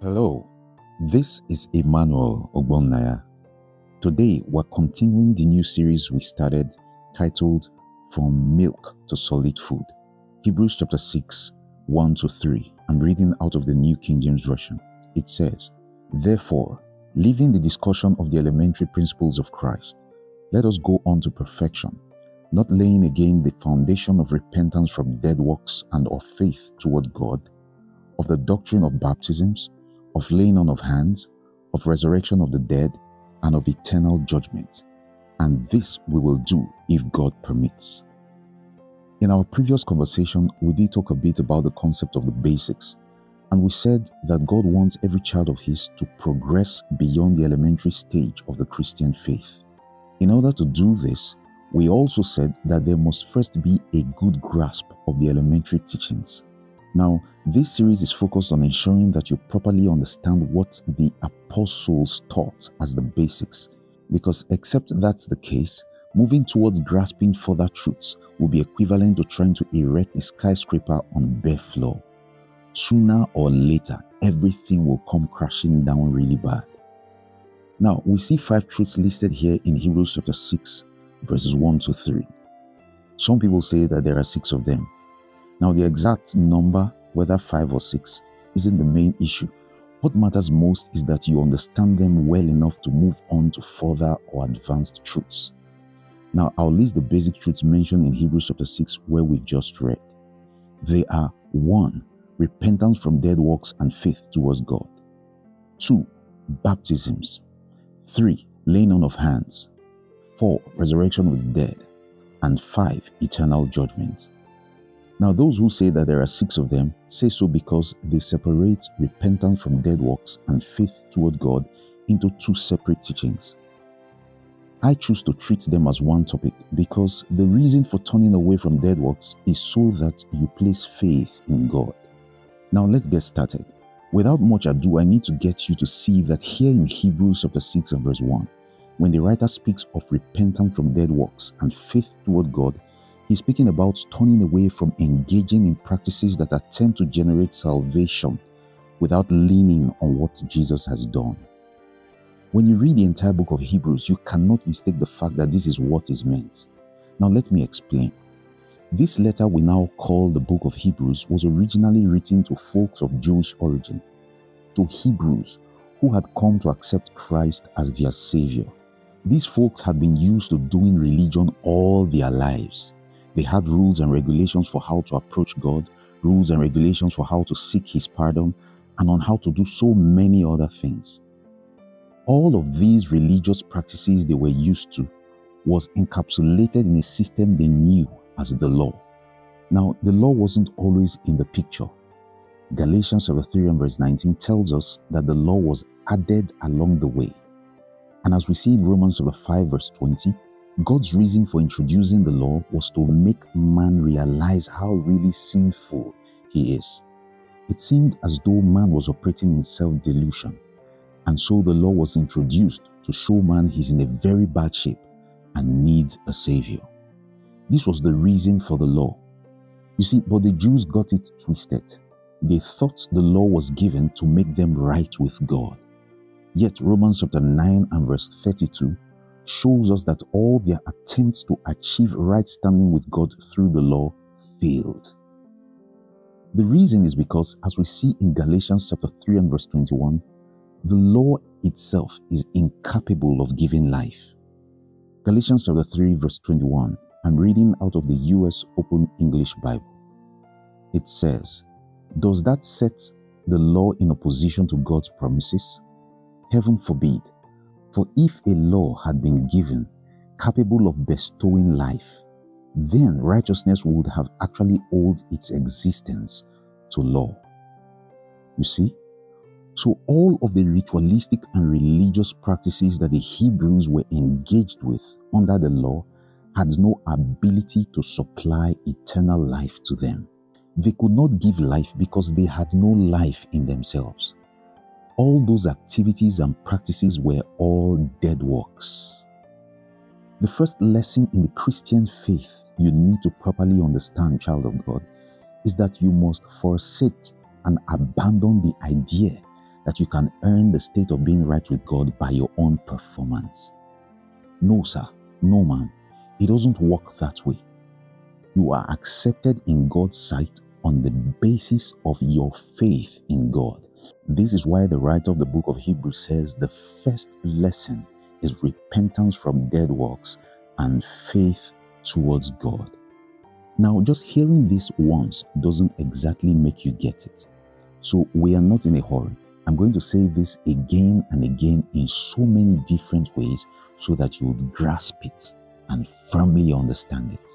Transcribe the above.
Hello, this is Emmanuel Ogbonnaya. Today, we're continuing the new series we started titled From Milk to Solid Food. Hebrews chapter 6, 1 to 3. I'm reading out of the New King James Version. It says, Therefore, leaving the discussion of the elementary principles of Christ, let us go on to perfection, not laying again the foundation of repentance from dead works and of faith toward God, of the doctrine of baptisms of laying on of hands, of resurrection of the dead, and of eternal judgment. And this we will do if God permits. In our previous conversation, we did talk a bit about the concept of the basics, and we said that God wants every child of His to progress beyond the elementary stage of the Christian faith. In order to do this, we also said that there must first be a good grasp of the elementary teachings. Now, this series is focused on ensuring that you properly understand what the apostles taught as the basics, because except that's the case, moving towards grasping further truths will be equivalent to trying to erect a skyscraper on bare floor. Sooner or later, everything will come crashing down really bad. Now, we see five truths listed here in Hebrews chapter 6, verses 1 to 3. Some people say that there are six of them, now, the exact number, whether five or six, isn't the main issue. What matters most is that you understand them well enough to move on to further or advanced truths. Now, I'll list the basic truths mentioned in Hebrews chapter 6, where we've just read. They are 1. Repentance from dead works and faith towards God. 2. Baptisms. 3. Laying on of hands. 4. Resurrection of the dead. And 5. Eternal judgment. Now, those who say that there are six of them say so because they separate repentance from dead works and faith toward God into two separate teachings. I choose to treat them as one topic because the reason for turning away from dead works is so that you place faith in God. Now, let's get started. Without much ado, I need to get you to see that here in Hebrews chapter 6 and verse 1, when the writer speaks of repentance from dead works and faith toward God, He's speaking about turning away from engaging in practices that attempt to generate salvation without leaning on what Jesus has done. When you read the entire book of Hebrews, you cannot mistake the fact that this is what is meant. Now, let me explain. This letter we now call the book of Hebrews was originally written to folks of Jewish origin, to Hebrews who had come to accept Christ as their Savior. These folks had been used to doing religion all their lives. They had rules and regulations for how to approach God, rules and regulations for how to seek His pardon, and on how to do so many other things. All of these religious practices they were used to was encapsulated in a system they knew as the law. Now, the law wasn't always in the picture. Galatians chapter 3 and verse 19 tells us that the law was added along the way. And as we see in Romans chapter 5 verse 20, God's reason for introducing the law was to make man realize how really sinful he is. It seemed as though man was operating in self delusion, and so the law was introduced to show man he's in a very bad shape and needs a savior. This was the reason for the law. You see, but the Jews got it twisted. They thought the law was given to make them right with God. Yet Romans chapter 9 and verse 32 shows us that all their attempts to achieve right standing with God through the law failed. The reason is because, as we see in Galatians chapter 3 and verse 21, the law itself is incapable of giving life. Galatians chapter 3, verse 21, I'm reading out of the US Open English Bible. It says, Does that set the law in opposition to God's promises? Heaven forbid. For if a law had been given capable of bestowing life, then righteousness would have actually owed its existence to law. You see? So, all of the ritualistic and religious practices that the Hebrews were engaged with under the law had no ability to supply eternal life to them. They could not give life because they had no life in themselves all those activities and practices were all dead works. The first lesson in the Christian faith you need to properly understand, child of God, is that you must forsake and abandon the idea that you can earn the state of being right with God by your own performance. No, sir. No, ma'am. It doesn't work that way. You are accepted in God's sight on the basis of your faith in God. This is why the writer of the book of Hebrews says the first lesson is repentance from dead works and faith towards God. Now, just hearing this once doesn't exactly make you get it. So, we are not in a hurry. I'm going to say this again and again in so many different ways so that you would grasp it and firmly understand it.